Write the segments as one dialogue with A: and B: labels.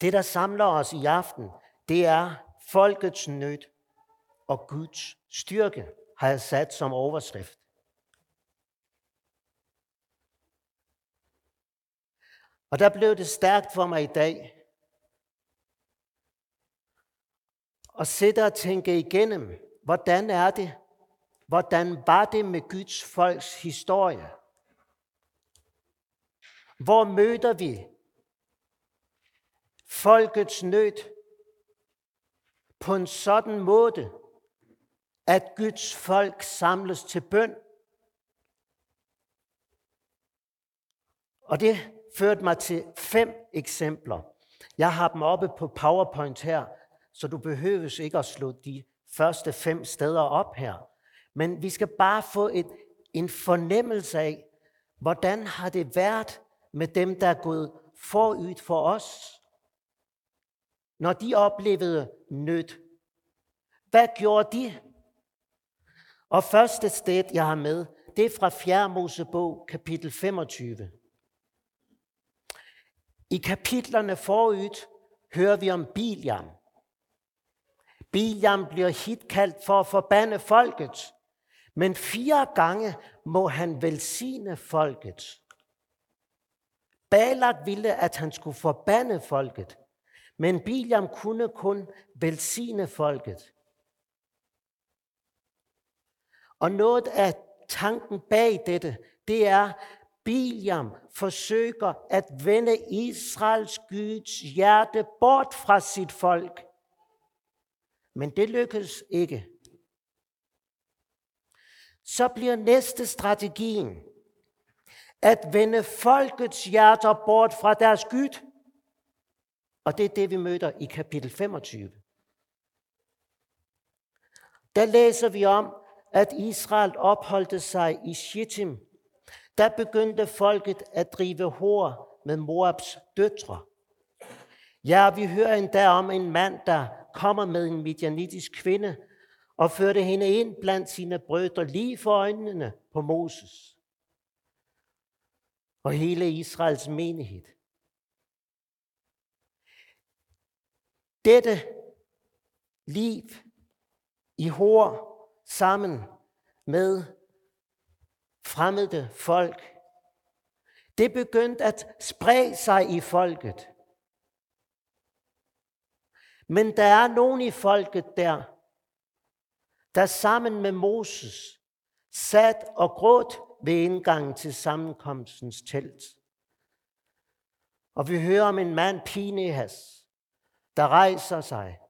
A: Det, der samler os i aften, det er folkets nød og Guds styrke, har jeg sat som overskrift. Og der blev det stærkt for mig i dag at sidde og tænke igennem, hvordan er det, hvordan var det med Guds folks historie? Hvor møder vi folkets nød på en sådan måde, at Guds folk samles til bøn? Og det førte mig til fem eksempler. Jeg har dem oppe på PowerPoint her, så du behøves ikke at slå de første fem steder op her. Men vi skal bare få et, en fornemmelse af, hvordan har det været med dem, der er gået forud for os, når de oplevede nød. Hvad gjorde de? Og første sted, jeg har med, det er fra 4. Mosebog, kapitel 25. I kapitlerne forud hører vi om Biljam. Biljam bliver hit kaldt for at forbande folket, men fire gange må han velsigne folket. Balak ville, at han skulle forbande folket, men Biliam kunne kun velsigne folket. Og noget af tanken bag dette, det er, Biliam forsøger at vende Israels Guds hjerte bort fra sit folk. Men det lykkedes ikke. Så bliver næste strategien at vende folkets hjerter bort fra deres Gud. Og det er det, vi møder i kapitel 25. Der læser vi om, at Israel opholdte sig i Shittim. Der begyndte folket at drive hår med Moabs døtre. Ja, vi hører endda om en mand, der kommer med en midianitisk kvinde og førte hende ind blandt sine brødre lige for øjnene på Moses og hele Israels menighed. Dette liv i hår sammen med fremmede folk, det begyndte at sprede sig i folket. Men der er nogen i folket der, der sammen med Moses sat og gråt ved indgangen til sammenkomstens telt. Og vi hører om en mand, Pinehas, der rejser sig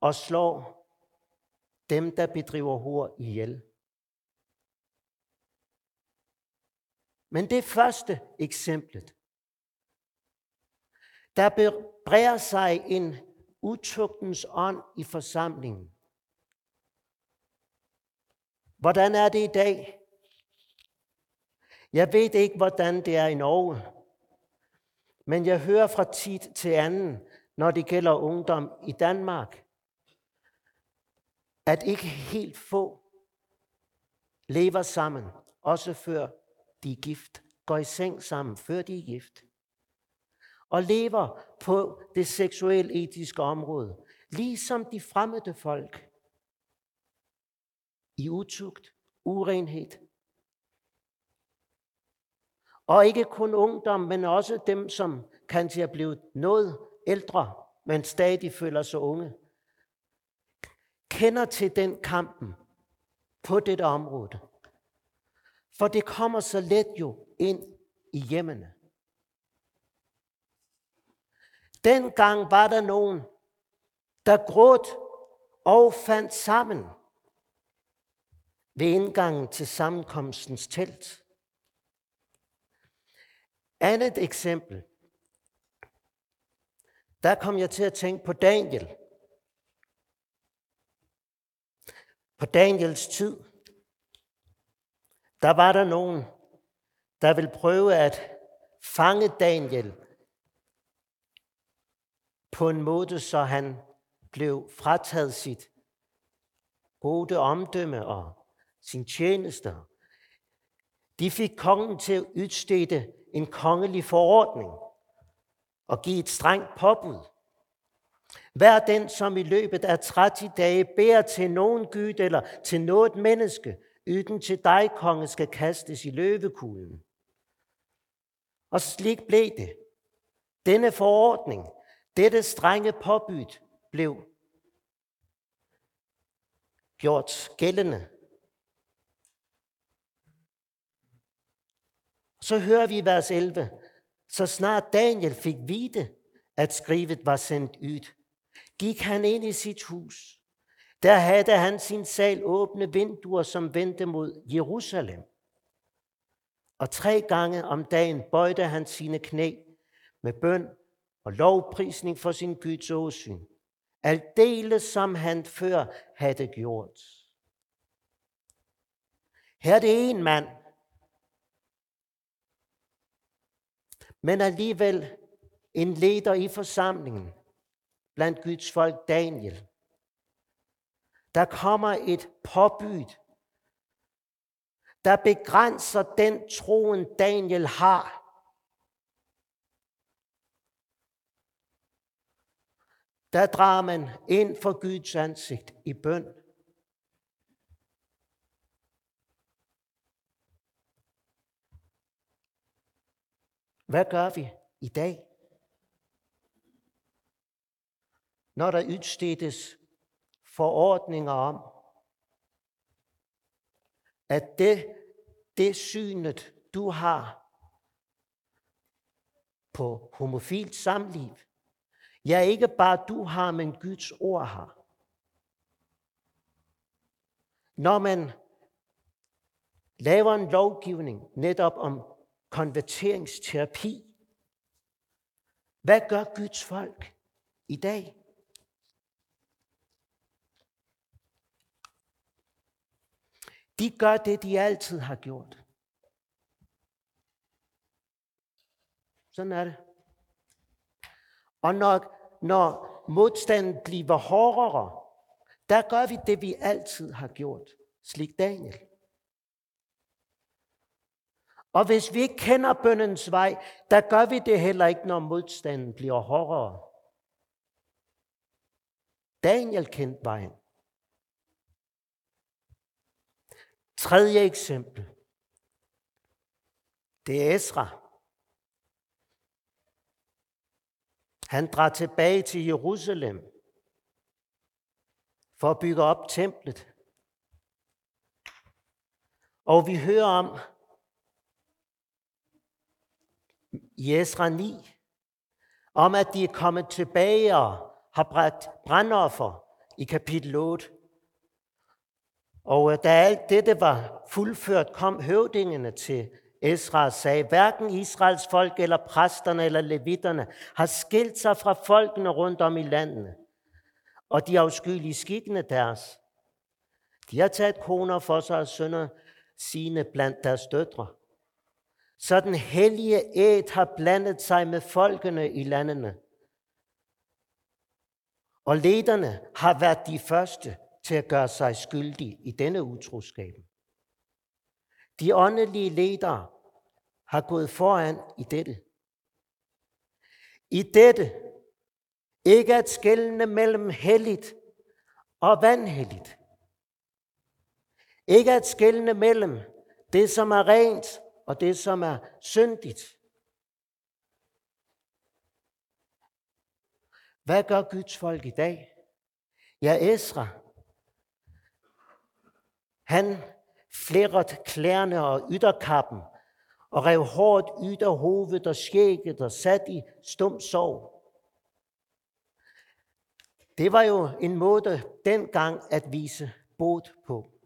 A: og slår dem, der bedriver hår ihjel. Men det første eksemplet, der breder sig en utugtens ånd i forsamlingen. Hvordan er det i dag? Jeg ved ikke, hvordan det er i Norge, men jeg hører fra tid til anden, når det gælder ungdom i Danmark, at ikke helt få lever sammen, også før de er gift, går i seng sammen, før de er gift, og lever på det seksuelle etiske område, ligesom de fremmede folk, i utugt, urenhed, og ikke kun ungdom, men også dem, som kan til at blive noget ældre, men stadig føler sig unge, kender til den kampen på dette område. For det kommer så let jo ind i hjemmene. Dengang var der nogen, der gråd og fandt sammen ved indgangen til sammenkomstens telt. Andet eksempel. Der kom jeg til at tænke på Daniel. På Daniels tid, der var der nogen, der ville prøve at fange Daniel på en måde, så han blev frataget sit gode omdømme og sin tjenester. De fik kongen til at udstede en kongelig forordning og give et strengt påbud. Vær den, som i løbet af 30 dage bærer til nogen Gud eller til noget menneske, yden til dig, konge, skal kastes i løvekuglen. Og slik blev det. Denne forordning, dette strenge påbud, blev gjort gældende. Så hører vi i vers 11, så snart Daniel fik vide, at skrivet var sendt ud, gik han ind i sit hus. Der havde han sin sal åbne vinduer, som vendte mod Jerusalem. Og tre gange om dagen bøjte han sine knæ med bøn og lovprisning for sin Guds åsyn. Aldeles som han før havde gjort. Her er det en mand, men alligevel en leder i forsamlingen blandt Guds folk, Daniel. Der kommer et påbud, der begrænser den troen, Daniel har. Der drager man ind for Guds ansigt i bøn. Hvad gør vi i dag? Når der udstedes forordninger om, at det, det synet, du har på homofilt samliv, ja ikke bare du har, men Guds ord har. Når man laver en lovgivning netop om konverteringsterapi, hvad gør Guds folk i dag? De gør det, de altid har gjort. Sådan er det. Og når, når modstanden bliver hårdere, der gør vi det, vi altid har gjort. Slik Daniel. Og hvis vi ikke kender bøndens vej, der gør vi det heller ikke, når modstanden bliver hårdere. Daniel kendte vejen. Tredje eksempel. Det er Esra. Han drar tilbage til Jerusalem for at bygge op templet. Og vi hører om i Esra 9, om at de er kommet tilbage og har bragt brandoffer i kapitel 8. Og øh, da alt dette var fuldført, kom høvdingene til Esra og sagde, hverken Israels folk eller præsterne eller levitterne har skilt sig fra folkene rundt om i landene. Og de afskyelige skikkene deres. De har taget koner for sig og sønner sine blandt deres døtre. Så den hellige æt har blandet sig med folkene i landene. Og lederne har været de første til at gøre sig skyldige i denne utroskab. De åndelige ledere har gået foran i dette. I dette ikke at skælne mellem helligt og vanhelligt. Ikke at skælne mellem det, som er rent og det, som er syndigt. Hvad gør Guds folk i dag? Ja, Esra, han flærrede klærne og ytterkappen og rev hårdt ud af hovedet og skægget og sat i stum sov. Det var jo en måde dengang at vise bod på.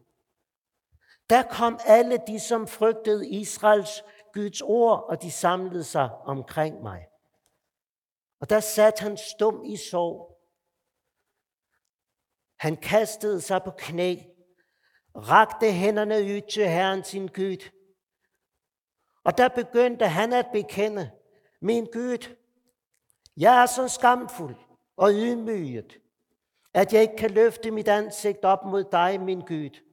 A: Der kom alle de, som frygtede Israels Guds ord, og de samlede sig omkring mig. Og der satte han stum i sorg. Han kastede sig på knæ, rakte hænderne ud til Herren sin Gud. Og der begyndte han at bekende, min Gud, jeg er så skamfuld og ydmyget, at jeg ikke kan løfte mit ansigt op mod dig, min Gud.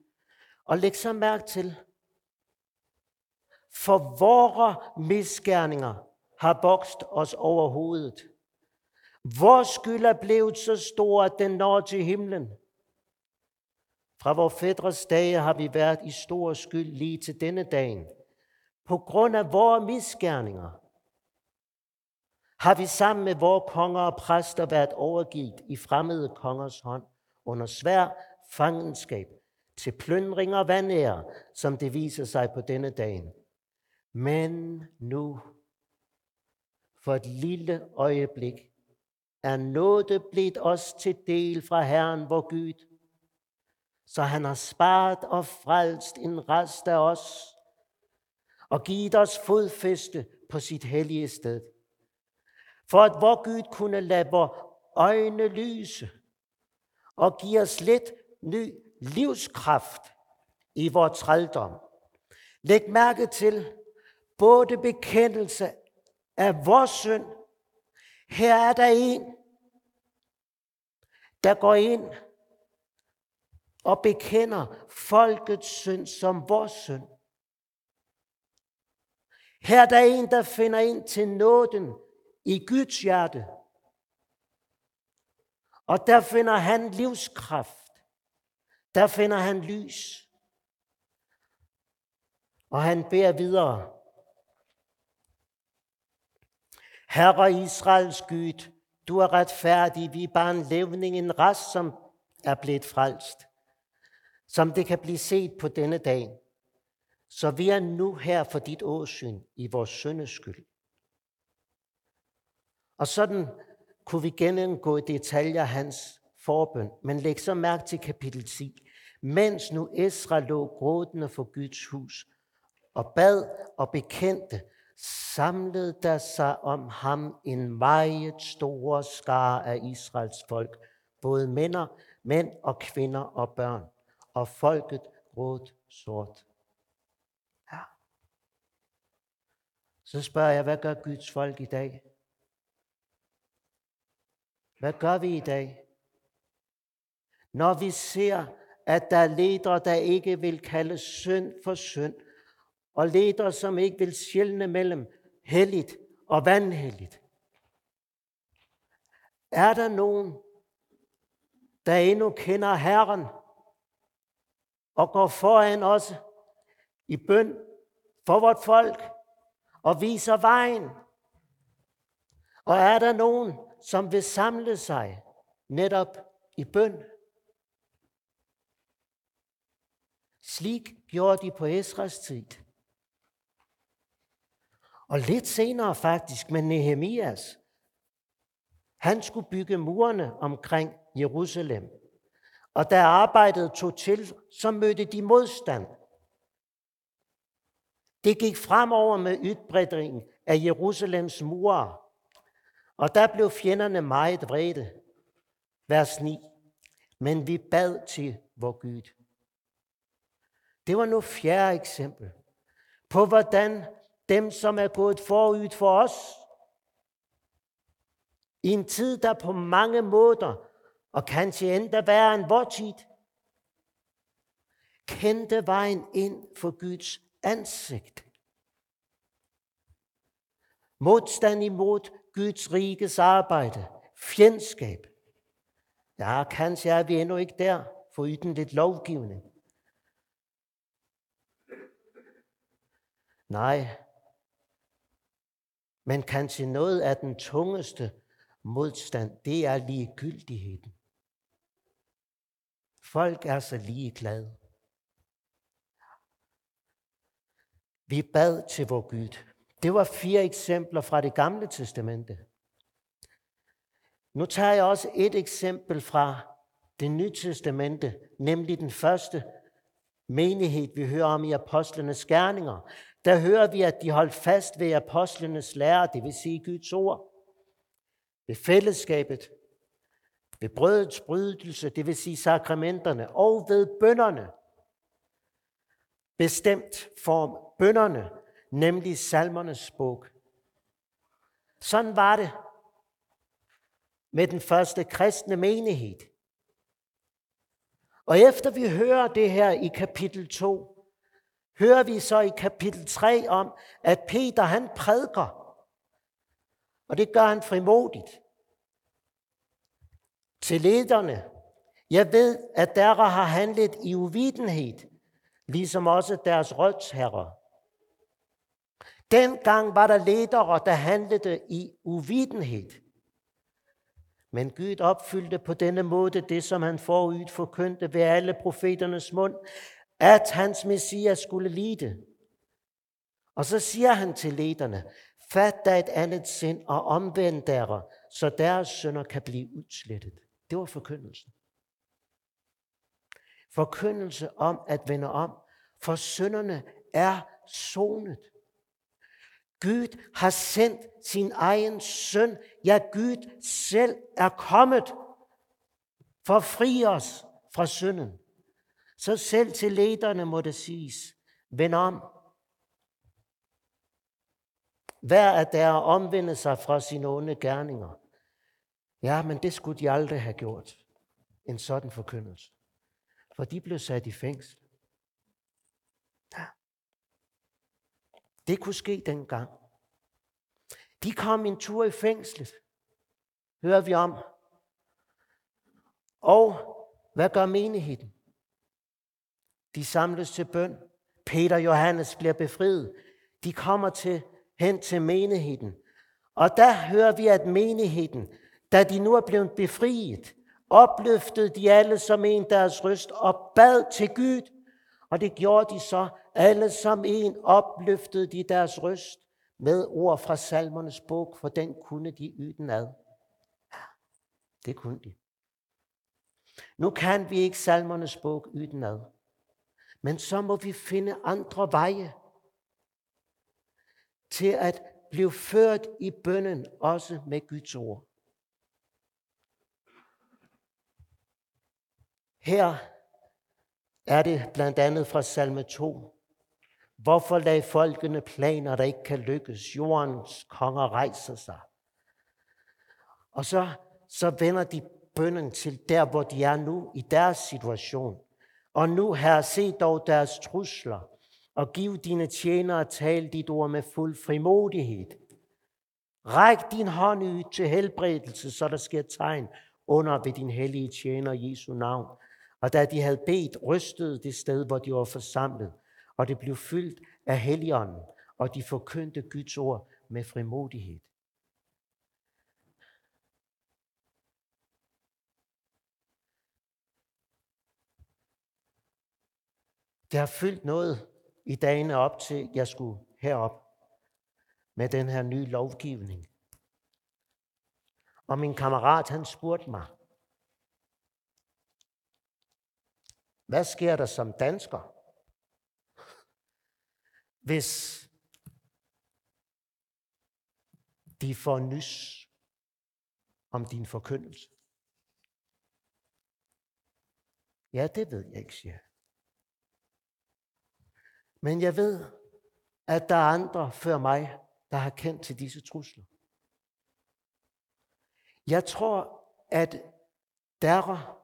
A: Og læg så mærke til, for vore misgerninger har vokst os over hovedet. Vores skyld er blevet så stor, at den når til himlen. Fra vores fædres dage har vi været i stor skyld lige til denne dagen. På grund af vores misgerninger har vi sammen med vores konger og præster været overgivet i fremmede kongers hånd under svær fangenskab til plyndring og vandære, som det viser sig på denne dagen. Men nu, for et lille øjeblik, er nåde blevet os til del fra Herren, vor Gud, så han har sparet og frelst en rest af os, og givet os fodfæste på sit hellige sted. For at vor Gud kunne lade vores øjne lyse, og give os lidt ny livskraft i vores trældom. Læg mærke til både bekendelse af vores synd. Her er der en, der går ind og bekender folkets synd som vores synd. Her er der en, der finder ind til nåden i Guds hjerte. Og der finder han livskraft. Der finder han lys. Og han beder videre. Herre Israels Gud, du er retfærdig, vi er bare en levning, en rest, som er blevet frelst. Som det kan blive set på denne dag. Så vi er nu her for dit åsyn i vores søndeskyld. Og sådan kunne vi gennemgå i detaljer hans forbøn. Men læg så mærke til kapitel 10. Mens nu Esra lå grådende for Guds hus og bad og bekendte, samlede der sig om ham en meget stor skare af Israels folk, både mænd, mænd og kvinder og børn, og folket gråd sort. Ja. Så spørger jeg, hvad gør Guds folk i dag? Hvad gør vi i dag? Når vi ser, at der er ledere, der ikke vil kalde synd for synd, og ledere, som ikke vil skille mellem helligt og vanhelligt. Er der nogen, der endnu kender Herren og går foran os i bøn for vort folk og viser vejen? Og er der nogen, som vil samle sig netop i bøn. Slik gjorde de på Esras tid. Og lidt senere faktisk med Nehemias. Han skulle bygge murene omkring Jerusalem. Og da arbejdet tog til, så mødte de modstand. Det gik fremover med udbredningen af Jerusalems mure. Og der blev fjenderne meget vrede. Vers 9. Men vi bad til vor Gud. Det var nu fjerde eksempel på, hvordan dem, som er gået forud for os, i en tid, der på mange måder, og kanskje endda værre end vor tid, kendte vejen ind for Guds ansigt. Modstand imod Guds rikes arbejde, fjendskab. Ja, kanskje er vi endnu ikke der, for yden lidt lovgivning. Nej, men kanskje noget af den tungeste modstand, det er ligegyldigheden. Folk er så ligeglade. Vi bad til vor Gud. Det var fire eksempler fra det gamle testamente. Nu tager jeg også et eksempel fra det nye testamente, nemlig den første menighed, vi hører om i apostlenes gerninger. Der hører vi, at de holdt fast ved apostlenes lære, det vil sige Guds ord. Ved fællesskabet, ved brødets brydelse, det vil sige sakramenterne, og ved bønderne. Bestemt form bønderne, nemlig salmernes bog. Sådan var det med den første kristne menighed. Og efter vi hører det her i kapitel 2, hører vi så i kapitel 3 om, at Peter han prædiker Og det gør han frimodigt. Til lederne. Jeg ved, at der har handlet i uvidenhed, ligesom også deres rådsherrer. Dengang var der ledere, der handlede i uvidenhed. Men Gud opfyldte på denne måde det, som han forud forkyndte ved alle profeternes mund, at hans messias skulle lide. Og så siger han til lederne, fat dig et andet sind og omvend dere, så deres sønder kan blive udslettet. Det var forkyndelsen. Forkyndelse om at vende om, for sønderne er sonet. Gud har sendt sin egen søn. Ja, Gud selv er kommet for at fri os fra synden. Så selv til lederne må det siges, vend om. Hver af der omvende sig fra sine onde gerninger. Ja, men det skulle de aldrig have gjort. En sådan forkyndelse. For de blev sat i fængsel. Ja. Det kunne ske dengang. De kom en tur i fængslet. Hører vi om. Og hvad gør menigheden? De samles til bøn. Peter og Johannes bliver befriet. De kommer til, hen til menigheden. Og der hører vi, at menigheden, da de nu er blevet befriet, opløftede de alle som en deres røst og bad til Gud. Og det gjorde de så. Alle som en opløftede de deres røst med ord fra salmernes bog, for den kunne de yden ad. Det kunne de. Nu kan vi ikke salmernes bog yden ad. Men så må vi finde andre veje til at blive ført i bønnen også med Guds ord. Her er det blandt andet fra salme 2. Hvorfor lagde folkene planer, der ikke kan lykkes? Jordens konger rejser sig. Og så, så vender de bønnen til der, hvor de er nu, i deres situation. Og nu, Herre, se dog deres trusler, og giv dine tjenere tal dit ord med fuld frimodighed. Ræk din hånd ud til helbredelse, så der sker tegn under ved din hellige tjener Jesu navn. Og da de havde bedt, rystede det sted, hvor de var forsamlet, og det blev fyldt af Helligånden, og de forkyndte Guds ord med frimodighed. Det har fyldt noget i dagene op til, jeg skulle herop med den her nye lovgivning. Og min kammerat, han spurgte mig, hvad sker der som dansker? hvis de får nys om din forkyndelse? Ja, det ved jeg ikke, siger men jeg ved, at der er andre før mig, der har kendt til disse trusler. Jeg tror, at der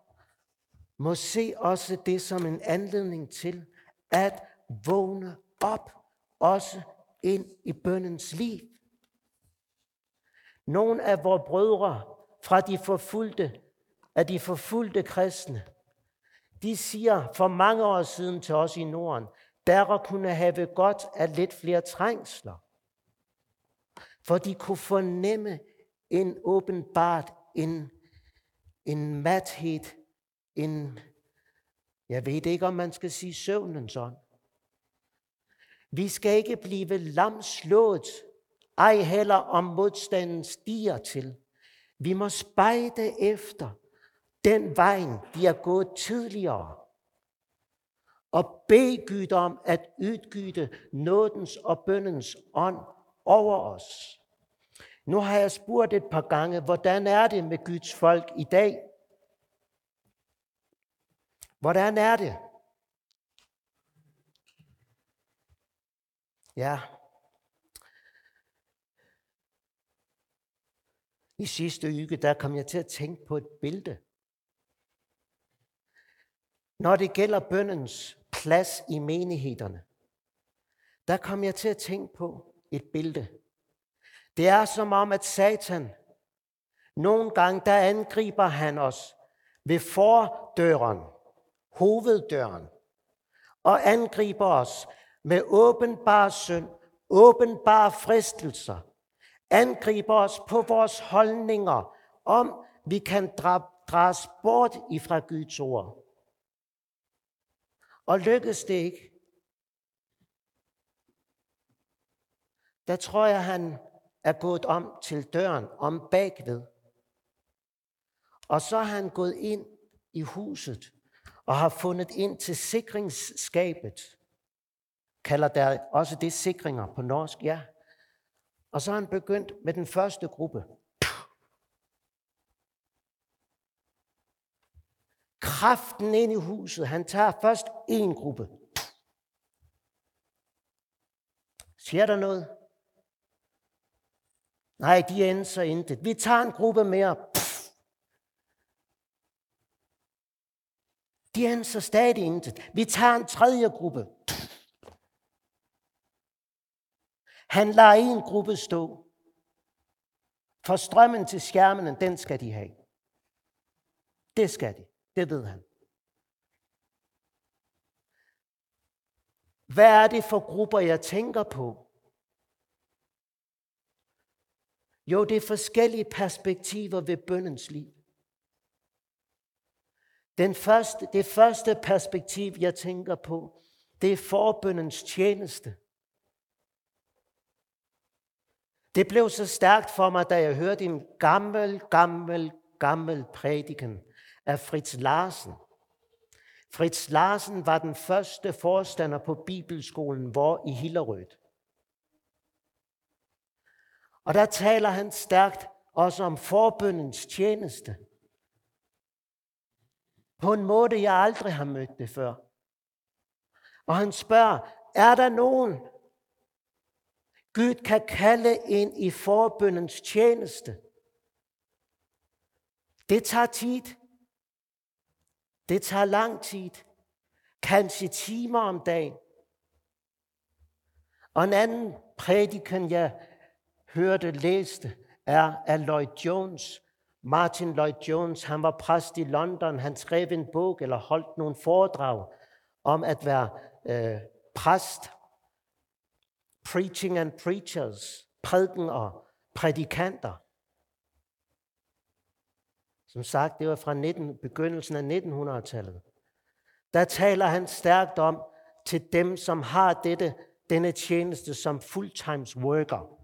A: må se også det som en anledning til at vågne op også ind i bøndens liv. Nogle af vores brødre fra de forfulgte, af de forfulgte kristne, de siger for mange år siden til os i Norden, der kunne have godt af lidt flere trængsler. For de kunne fornemme en åbenbart, en, en mathed, en, jeg ved ikke, om man skal sige søvnens ånd. Vi skal ikke blive lamslået, ej heller om modstanden stiger til. Vi må spejde efter den vej, de har gået tidligere. Og bede Gud om at udgyde nådens og bøndens ånd over os. Nu har jeg spurgt et par gange, hvordan er det med Guds folk i dag? Hvordan er det? Ja. I sidste uge, der kom jeg til at tænke på et billede. Når det gælder bøndens plads i menighederne, der kom jeg til at tænke på et billede. Det er som om, at Satan, nogle gange, der angriber han os ved fordøren, hoveddøren, og angriber os med åbenbar synd, åbenbare fristelser, angriber os på vores holdninger, om vi kan dras bort ifra Guds ord. Og lykkedes det ikke, der tror jeg, han er gået om til døren, om bagved. Og så har han gået ind i huset og har fundet ind til sikringsskabet. Kalder der også det sikringer på norsk? Ja. Og så har han begyndt med den første gruppe. Kraften ind i huset. Han tager først en gruppe. Siger der noget? Nej, de ændrer intet. Vi tager en gruppe mere. Pff. De så stadig intet. Vi tager en tredje gruppe. Pff. Han lader en gruppe stå. For strømmen til skærmen, den skal de have. Det skal de. Det ved han. Hvad er det for grupper, jeg tænker på? Jo, det er forskellige perspektiver ved bøndens liv. Den første, det første perspektiv, jeg tænker på, det er forbøndens tjeneste. Det blev så stærkt for mig, da jeg hørte en gammel, gammel, gammel prædiken af Fritz Larsen. Fritz Larsen var den første forstander på Bibelskolen, hvor i Hillerød. Og der taler han stærkt også om forbøndens tjeneste. På en måde, jeg aldrig har mødt det før. Og han spørger, er der nogen, Gud kan kalde ind i forbøndens tjeneste? Det tager tid. Det tager lang tid. Kanskje timer om dagen. Og en anden prædiken, jeg hørte, læste, er af Lloyd Jones. Martin Lloyd Jones, han var præst i London. Han skrev en bog eller holdt nogle foredrag om at være øh, præst. Preaching and preachers, prædiken og prædikanter. Som sagt, det var fra 19, begyndelsen af 1900-tallet. Der taler han stærkt om til dem, som har dette, denne tjeneste som fulltimes worker.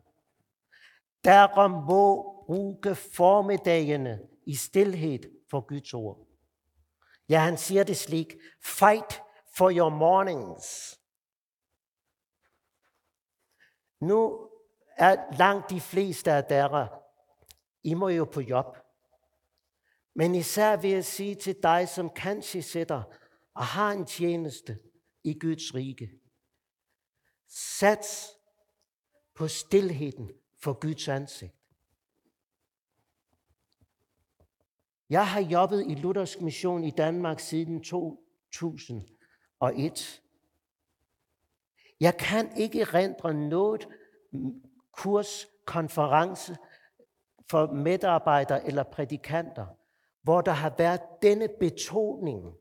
A: Derom må bruge formiddagene i stillhed for Guds ord. Ja, han siger det slik. Fight for your mornings. Nu er langt de fleste af dere, I må jo på job. Men især vil jeg sige til dig, som kanskje sidder og har en tjeneste i Guds rige. Sats på stillheden for Guds ansigt. Jeg har jobbet i Luthersk Mission i Danmark siden 2001. Jeg kan ikke rendre noget kurs, konference for medarbejdere eller prædikanter, hvor der har været denne betoning,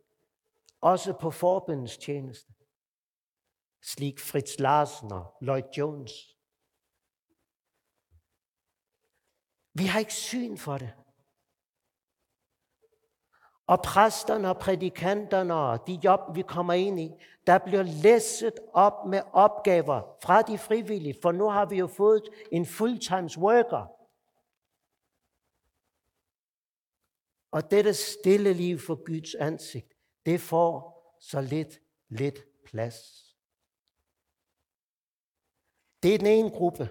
A: også på forbindens tjeneste. Slik Fritz Larsen og Lloyd Jones Vi har ikke syn for det. Og præsterne og prædikanterne og de job, vi kommer ind i, der bliver læsset op med opgaver fra de frivillige, for nu har vi jo fået en fulltimes worker. Og dette stille liv for Guds ansigt, det får så lidt, lidt plads. Det er den ene gruppe.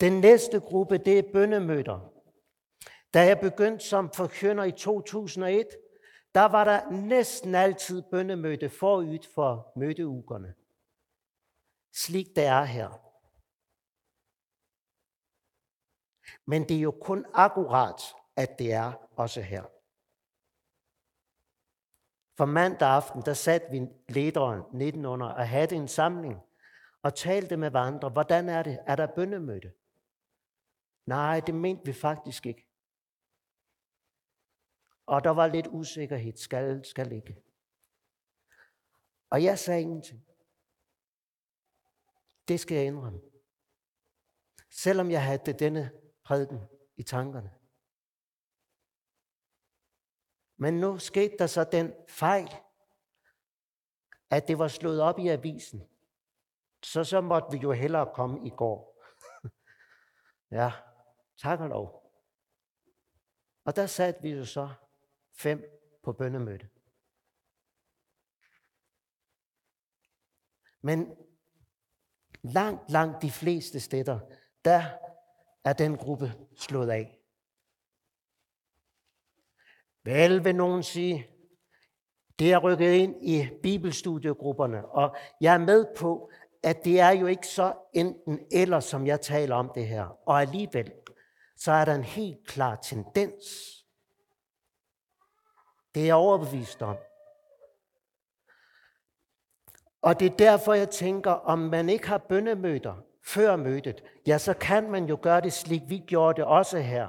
A: Den næste gruppe, det er bøndemøder. Da jeg begyndte som forkynder i 2001, der var der næsten altid bøndemøde forud for mødeugerne. Slik det er her. Men det er jo kun akkurat, at det er også her. For mandag aften, der satte vi lederen 1900 og havde en samling og talte med hverandre. Hvordan er det? Er der bønnemøde? Nej, det mente vi faktisk ikke. Og der var lidt usikkerhed, skal, skal ikke. Og jeg sagde ingenting. Det skal jeg indrømme. Selvom jeg havde denne prædiken i tankerne. Men nu skete der så den fejl, at det var slået op i avisen. Så så måtte vi jo hellere komme i går. ja, tak og lov. Og der satte vi jo så fem på bøndemøde. Men langt, langt de fleste steder, der er den gruppe slået af. Vel vil nogen sige, det er rykket ind i bibelstudiegrupperne, og jeg er med på, at det er jo ikke så enten eller, som jeg taler om det her. Og alligevel, så er der en helt klar tendens. Det er jeg overbevist om. Og det er derfor, jeg tænker, om man ikke har bøndemøder før mødet, ja, så kan man jo gøre det slik, vi gjorde det også her.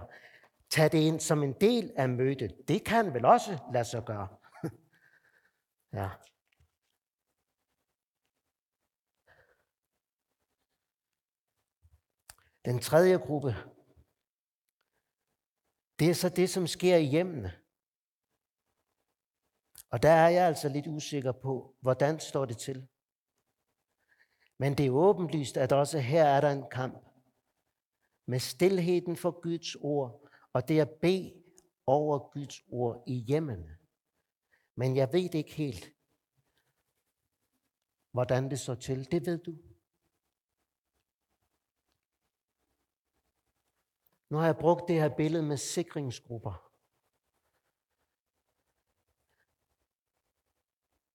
A: Tag det ind som en del af mødet. Det kan vel også lade sig gøre. ja. Den tredje gruppe, det er så det, som sker i hjemmene. Og der er jeg altså lidt usikker på, hvordan står det til. Men det er åbenlyst, at også her er der en kamp med stillheden for Guds ord, og det at bede over Guds ord i hjemmene. Men jeg ved ikke helt, hvordan det står til. Det ved du. Nu har jeg brugt det her billede med sikringsgrupper.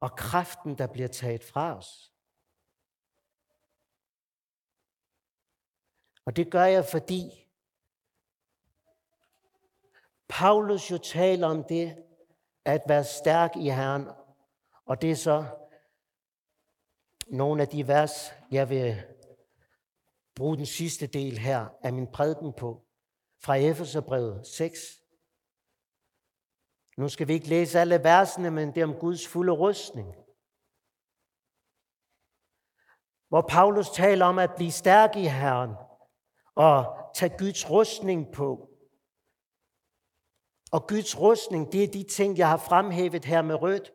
A: Og kraften, der bliver taget fra os. Og det gør jeg, fordi Paulus jo taler om det, at være stærk i Herren. Og det er så nogle af de vers, jeg vil bruge den sidste del her af min prædiken på fra Efeserbrevet 6. Nu skal vi ikke læse alle versene, men det er om Guds fulde rustning. Hvor Paulus taler om at blive stærk i Herren og tage Guds rustning på. Og Guds rustning, det er de ting, jeg har fremhævet her med rødt.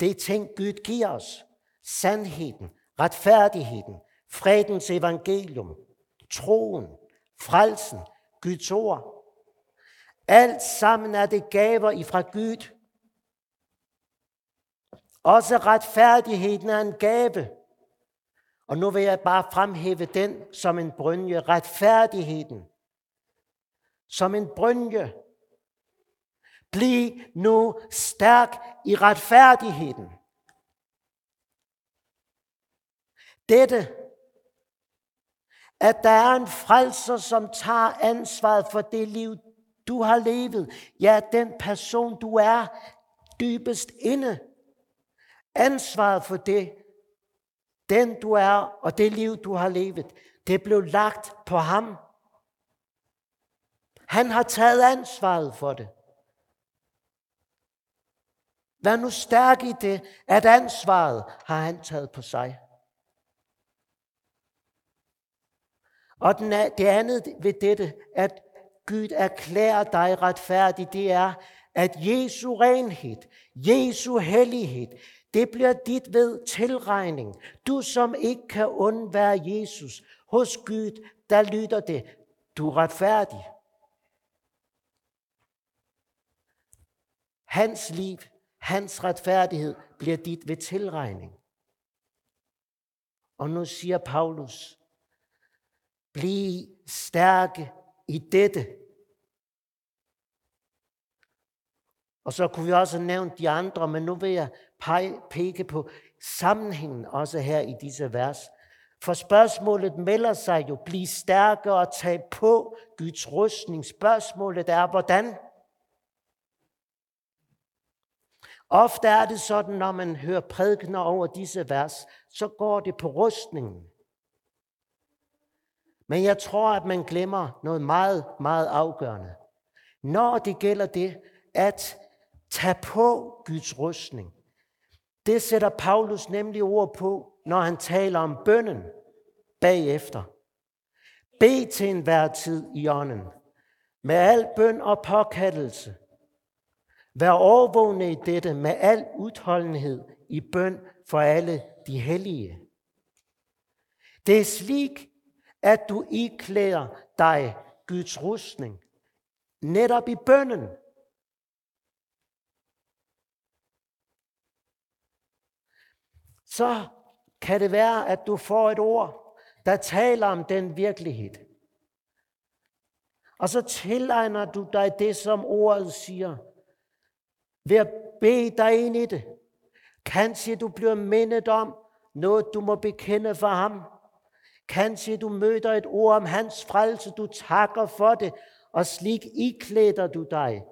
A: Det er ting, Gud giver os. Sandheden, retfærdigheden, fredens evangelium, troen, frelsen, Guds ord. Alt sammen er det gaver ifra Gud. Også retfærdigheden er en gave. Og nu vil jeg bare fremhæve den som en brynje. Retfærdigheden. Som en brynje. Bliv nu stærk i retfærdigheden. Dette at der er en frelser, som tager ansvaret for det liv, du har levet. Ja, den person, du er dybest inde. Ansvaret for det, den du er og det liv, du har levet, det blev lagt på ham. Han har taget ansvaret for det. Vær nu stærk i det, at ansvaret har han taget på sig. Og den det andet ved dette, at Gud erklærer dig retfærdig, det er, at Jesu renhed, Jesu hellighed, det bliver dit ved tilregning. Du som ikke kan undvære Jesus, hos Gud, der lytter det, du er retfærdig. Hans liv, hans retfærdighed bliver dit ved tilregning. Og nu siger Paulus, Bliv stærke i dette. Og så kunne vi også have nævnt de andre, men nu vil jeg pege på sammenhængen også her i disse vers. For spørgsmålet melder sig jo, bliv stærke og tag på Guds rustning. Spørgsmålet er, hvordan? Ofte er det sådan, når man hører prædikner over disse vers, så går det på rustningen. Men jeg tror, at man glemmer noget meget, meget afgørende. Når det gælder det, at tage på Guds rustning. Det sætter Paulus nemlig ord på, når han taler om bønnen bagefter. Bed til enhver tid i ånden, med al bøn og påkaldelse. Vær overvågne i dette med al udholdenhed i bøn for alle de hellige. Det er slik, at du iklæder dig Guds rustning, netop i bønnen. Så kan det være, at du får et ord, der taler om den virkelighed. Og så tilegner du dig det, som ordet siger, ved at bede dig ind i det. Kanskje du bliver mindet om noget, du må bekende for ham. Kanskje du møder et ord om hans frelse, du takker for det, og slik iklæder du dig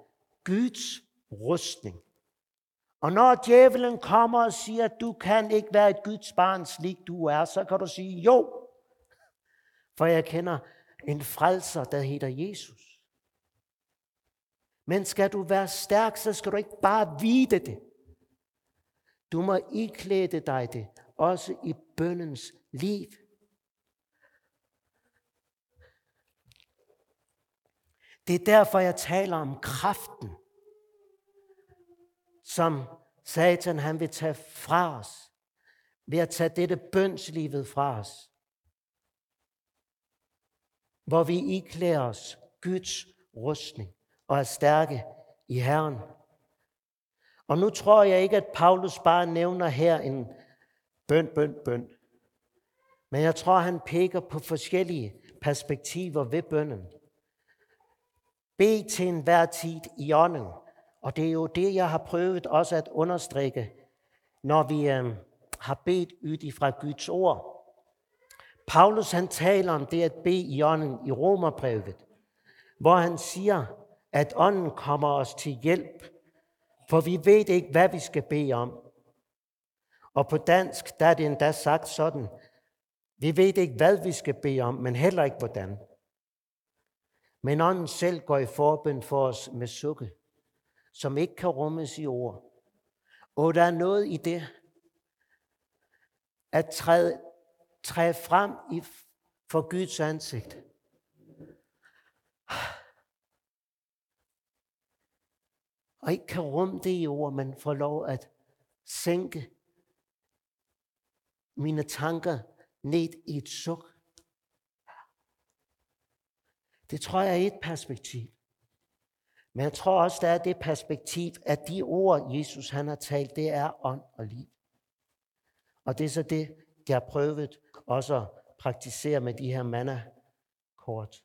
A: Guds rustning. Og når djævelen kommer og siger, at du kan ikke være et Guds barn, slik du er, så kan du sige, jo, for jeg kender en frelser, der hedder Jesus. Men skal du være stærk, så skal du ikke bare vide det. Du må iklæde dig det, også i bøndens liv. Det er derfor, jeg taler om kraften, som Satan han vil tage fra os, ved at tage dette bønslivet fra os. Hvor vi iklæder os Guds rustning og er stærke i Herren. Og nu tror jeg ikke, at Paulus bare nævner her en bøn, bøn, bøn. Men jeg tror, han peger på forskellige perspektiver ved bønnen. Be til enhver tid i ånden. Og det er jo det, jeg har prøvet også at understrege, når vi øh, har bedt ud fra Guds ord. Paulus han taler om det at bede i ånden i Romerbrevet, hvor han siger, at ånden kommer os til hjælp, for vi ved ikke, hvad vi skal bede om. Og på dansk, der er det endda sagt sådan, vi ved ikke, hvad vi skal bede om, men heller ikke hvordan. Men ånden selv går i forbøn for os med sukke, som ikke kan rummes i ord. Og der er noget i det, at træde, træde frem i, for Guds ansigt. Og ikke kan rumme det i ord, men får lov at sænke mine tanker ned i et suk. Det tror jeg er et perspektiv. Men jeg tror også, der er det perspektiv, at de ord, Jesus han har talt, det er ånd og liv. Og det er så det, jeg har prøvet også at praktisere med de her manna-kort.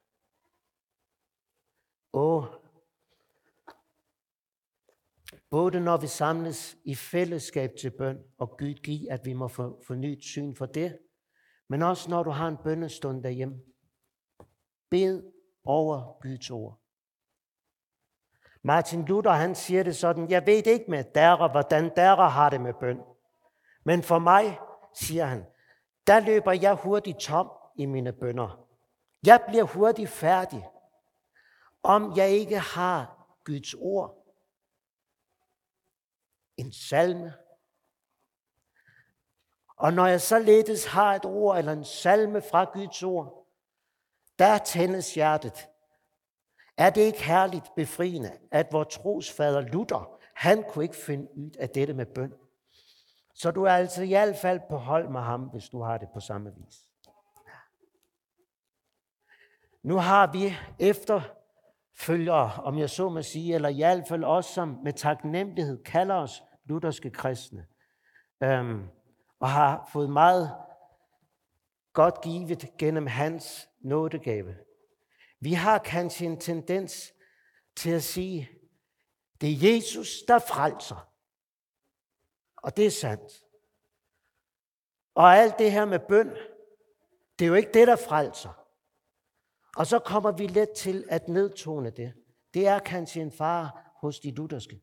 A: Og både når vi samles i fællesskab til bøn, og Gud giv, at vi må få fornyet syn for det, men også når du har en bønnestund derhjemme. Bed over Guds ord. Martin Luther, han siger det sådan, jeg ved ikke med derer, hvordan derer har det med bøn. Men for mig, siger han, der løber jeg hurtigt tom i mine bønder. Jeg bliver hurtigt færdig, om jeg ikke har Guds ord. En salme. Og når jeg så ledes har et ord eller en salme fra Guds ord, der tændes hjertet. Er det ikke herligt befriende, at vores trosfader Luther, han kunne ikke finde ud af dette med bøn. Så du er altså i hvert fald på hold med ham, hvis du har det på samme vis. Nu har vi efter efterfølgere, om jeg så må sige, eller i hvert fald os, som med taknemmelighed kalder os lutherske kristne, øhm, og har fået meget godt givet gennem hans nådegave. Vi har kanskje en tendens til at sige, det er Jesus, der frelser. Og det er sandt. Og alt det her med bøn, det er jo ikke det, der frelser. Og så kommer vi let til at nedtone det. Det er kanskje en far hos de lutherske.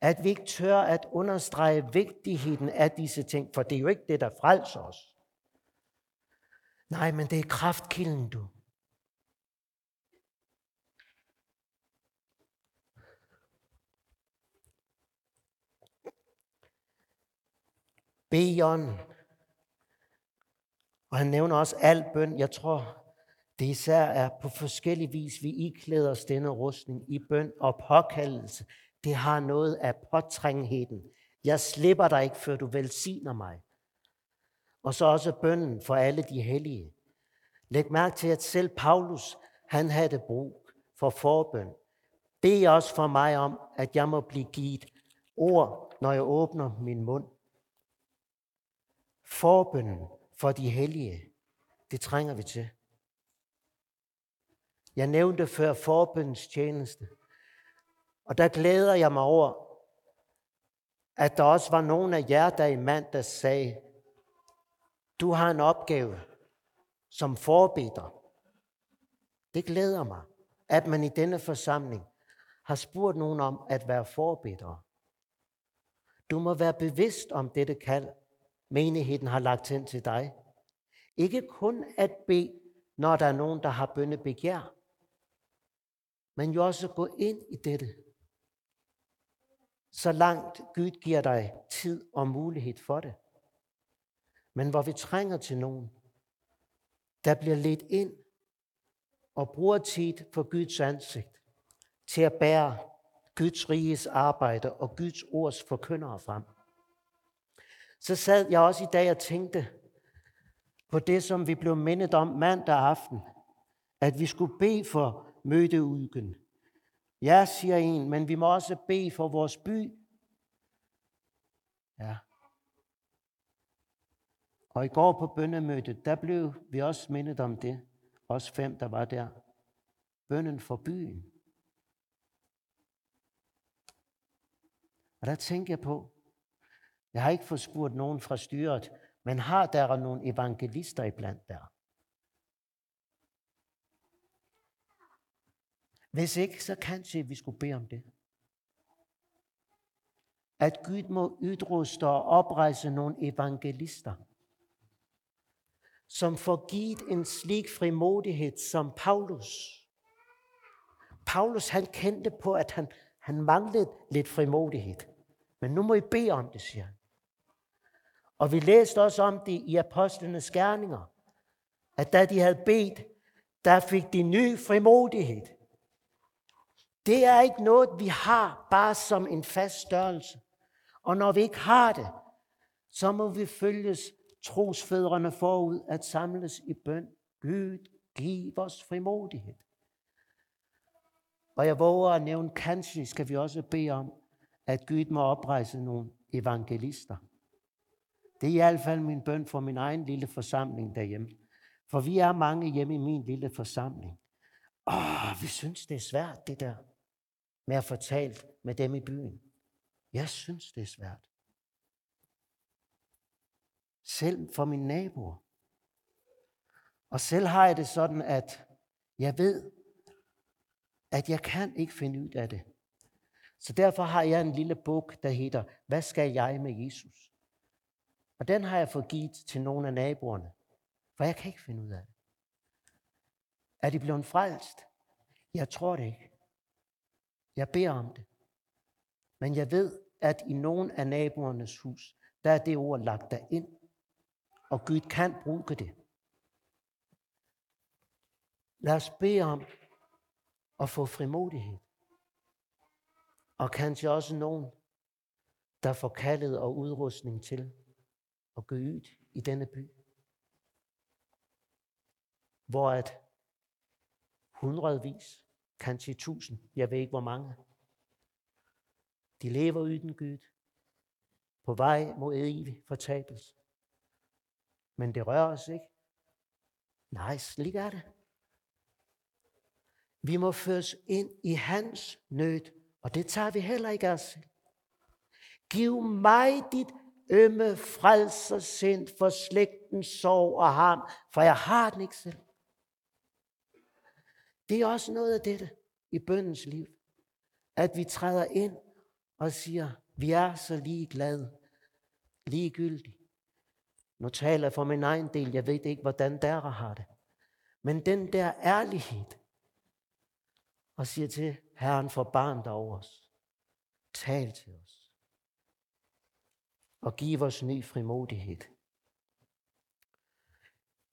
A: At vi ikke tør at understrege vigtigheden af disse ting, for det er jo ikke det, der frelser os. Nej, men det er kraftkilden, du. Be. Og han nævner også al bøn. Jeg tror, det især er på forskellig vis, vi iklæder os denne rustning i bøn og påkaldelse. Det har noget af påtrængheden. Jeg slipper dig ikke, før du velsigner mig. Og så også bønnen for alle de hellige. Læg mærke til, at selv Paulus, han havde brug for forbøn. Bed også for mig om, at jeg må blive givet ord, når jeg åbner min mund. Forbønnen for de hellige, det trænger vi til. Jeg nævnte før forbøndens tjeneste. Og der glæder jeg mig over, at der også var nogen af jer, der i mandags sagde, du har en opgave som forbeder. Det glæder mig, at man i denne forsamling har spurgt nogen om at være forbedere. Du må være bevidst om dette kald, menigheden har lagt ind til dig. Ikke kun at bede, når der er nogen, der har bønnebegær, men jo også gå ind i dette. Så langt Gud giver dig tid og mulighed for det. Men hvor vi trænger til nogen, der bliver ledt ind og bruger tid for Guds ansigt til at bære Guds riges arbejde og Guds ords forkyndere frem. Så sad jeg også i dag og tænkte på det, som vi blev mindet om mandag aften, at vi skulle bede for mødeugen. Ja, siger en, men vi må også bede for vores by. Ja. Og i går på bønnemødet, der blev vi også mindet om det. Os fem, der var der. Bønnen for byen. Og der tænker jeg på, jeg har ikke fået spurgt nogen fra styret, men har der nogle evangelister iblandt der? Hvis ikke, så kanskje vi skulle bede om det. At Gud må udruste og oprejse nogle evangelister, som får givet en slik frimodighed som Paulus. Paulus han kendte på, at han, han manglede lidt frimodighed. Men nu må I bede om det, siger han. Og vi læste også om det i apostlenes gerninger, at da de havde bedt, der fik de ny frimodighed. Det er ikke noget, vi har bare som en fast størrelse. Og når vi ikke har det, så må vi følges trosfædrene forud at samles i bøn. Gud, giv os frimodighed. Og jeg våger at nævne, kanskje skal vi også bede om, at Gud må oprejse nogle evangelister. Det er i hvert fald min bøn for min egen lille forsamling derhjemme. For vi er mange hjemme i min lille forsamling. Åh, vi synes, det er svært, det der med at få talt med dem i byen. Jeg synes, det er svært. Selv for mine naboer. Og selv har jeg det sådan, at jeg ved, at jeg kan ikke finde ud af det. Så derfor har jeg en lille bog, der hedder, Hvad skal jeg med Jesus? Og den har jeg fået givet til nogle af naboerne, for jeg kan ikke finde ud af det. Er de blevet frelst? Jeg tror det ikke. Jeg beder om det. Men jeg ved, at i nogen af naboernes hus, der er det ord lagt der ind, og Gud kan bruge det. Lad os bede om at få frimodighed. Og kanskje også nogen, der får kaldet og udrustning til at gå ud i denne by. Hvor at hundredvis, kanskje tusind, jeg ved ikke hvor mange, de lever uden Gud, på vej mod evig fortabelse. Men det rører os ikke. Nej, slik er det. Vi må føres ind i hans nød, og det tager vi heller ikke af selv. Giv mig dit ømme frelsersind for slægtens sorg og ham, for jeg har den ikke selv. Det er også noget af dette i bøndens liv, at vi træder ind og siger, vi er så ligeglade, ligegyldige. Nu taler jeg for min egen del, jeg ved ikke, hvordan der har det. Men den der ærlighed, og siger til Herren, forbarm dig over os. Tal til os. Og giv os ny frimodighed.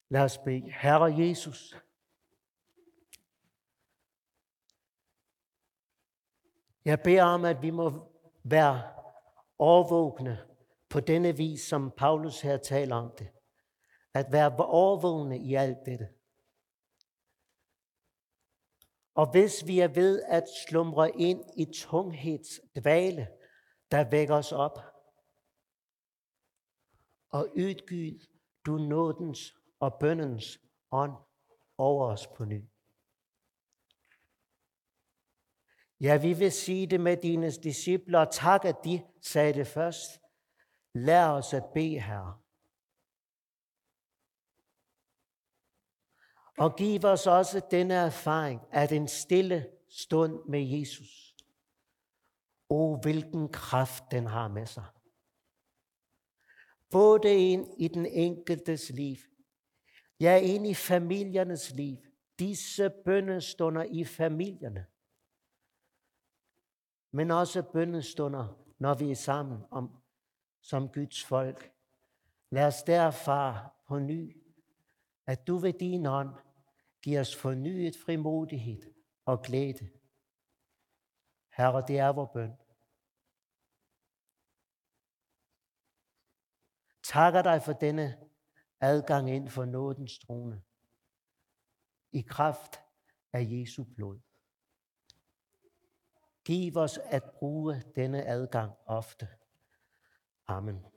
A: Lad os bede. Herre Jesus, jeg beder om, at vi må være overvågne på denne vis, som Paulus her taler om det. At være overvågne i alt dette. Og hvis vi er ved at slumre ind i tunghedsdvale, der vækker os op, og ydgyd du nådens og bøndens ånd over os på ny. Ja, vi vil sige det med dine disciple, og tak, at de sagde det først. Lær os at bede, Herre. Og giv os også denne erfaring, at en stille stund med Jesus. O, hvilken kraft den har med sig. Både ind i den enkeltes liv, ja, ind i familiernes liv. Disse bønnestunder i familierne. Men også bønnestunder, når vi er sammen om, som Guds folk. Lad os derfar på ny at du ved din ånd giver os fornyet frimodighed og glæde. Herre, det er vores bøn. Takker dig for denne adgang ind for nådens trone i kraft af Jesu blod. Giv os at bruge denne adgang ofte. Amen.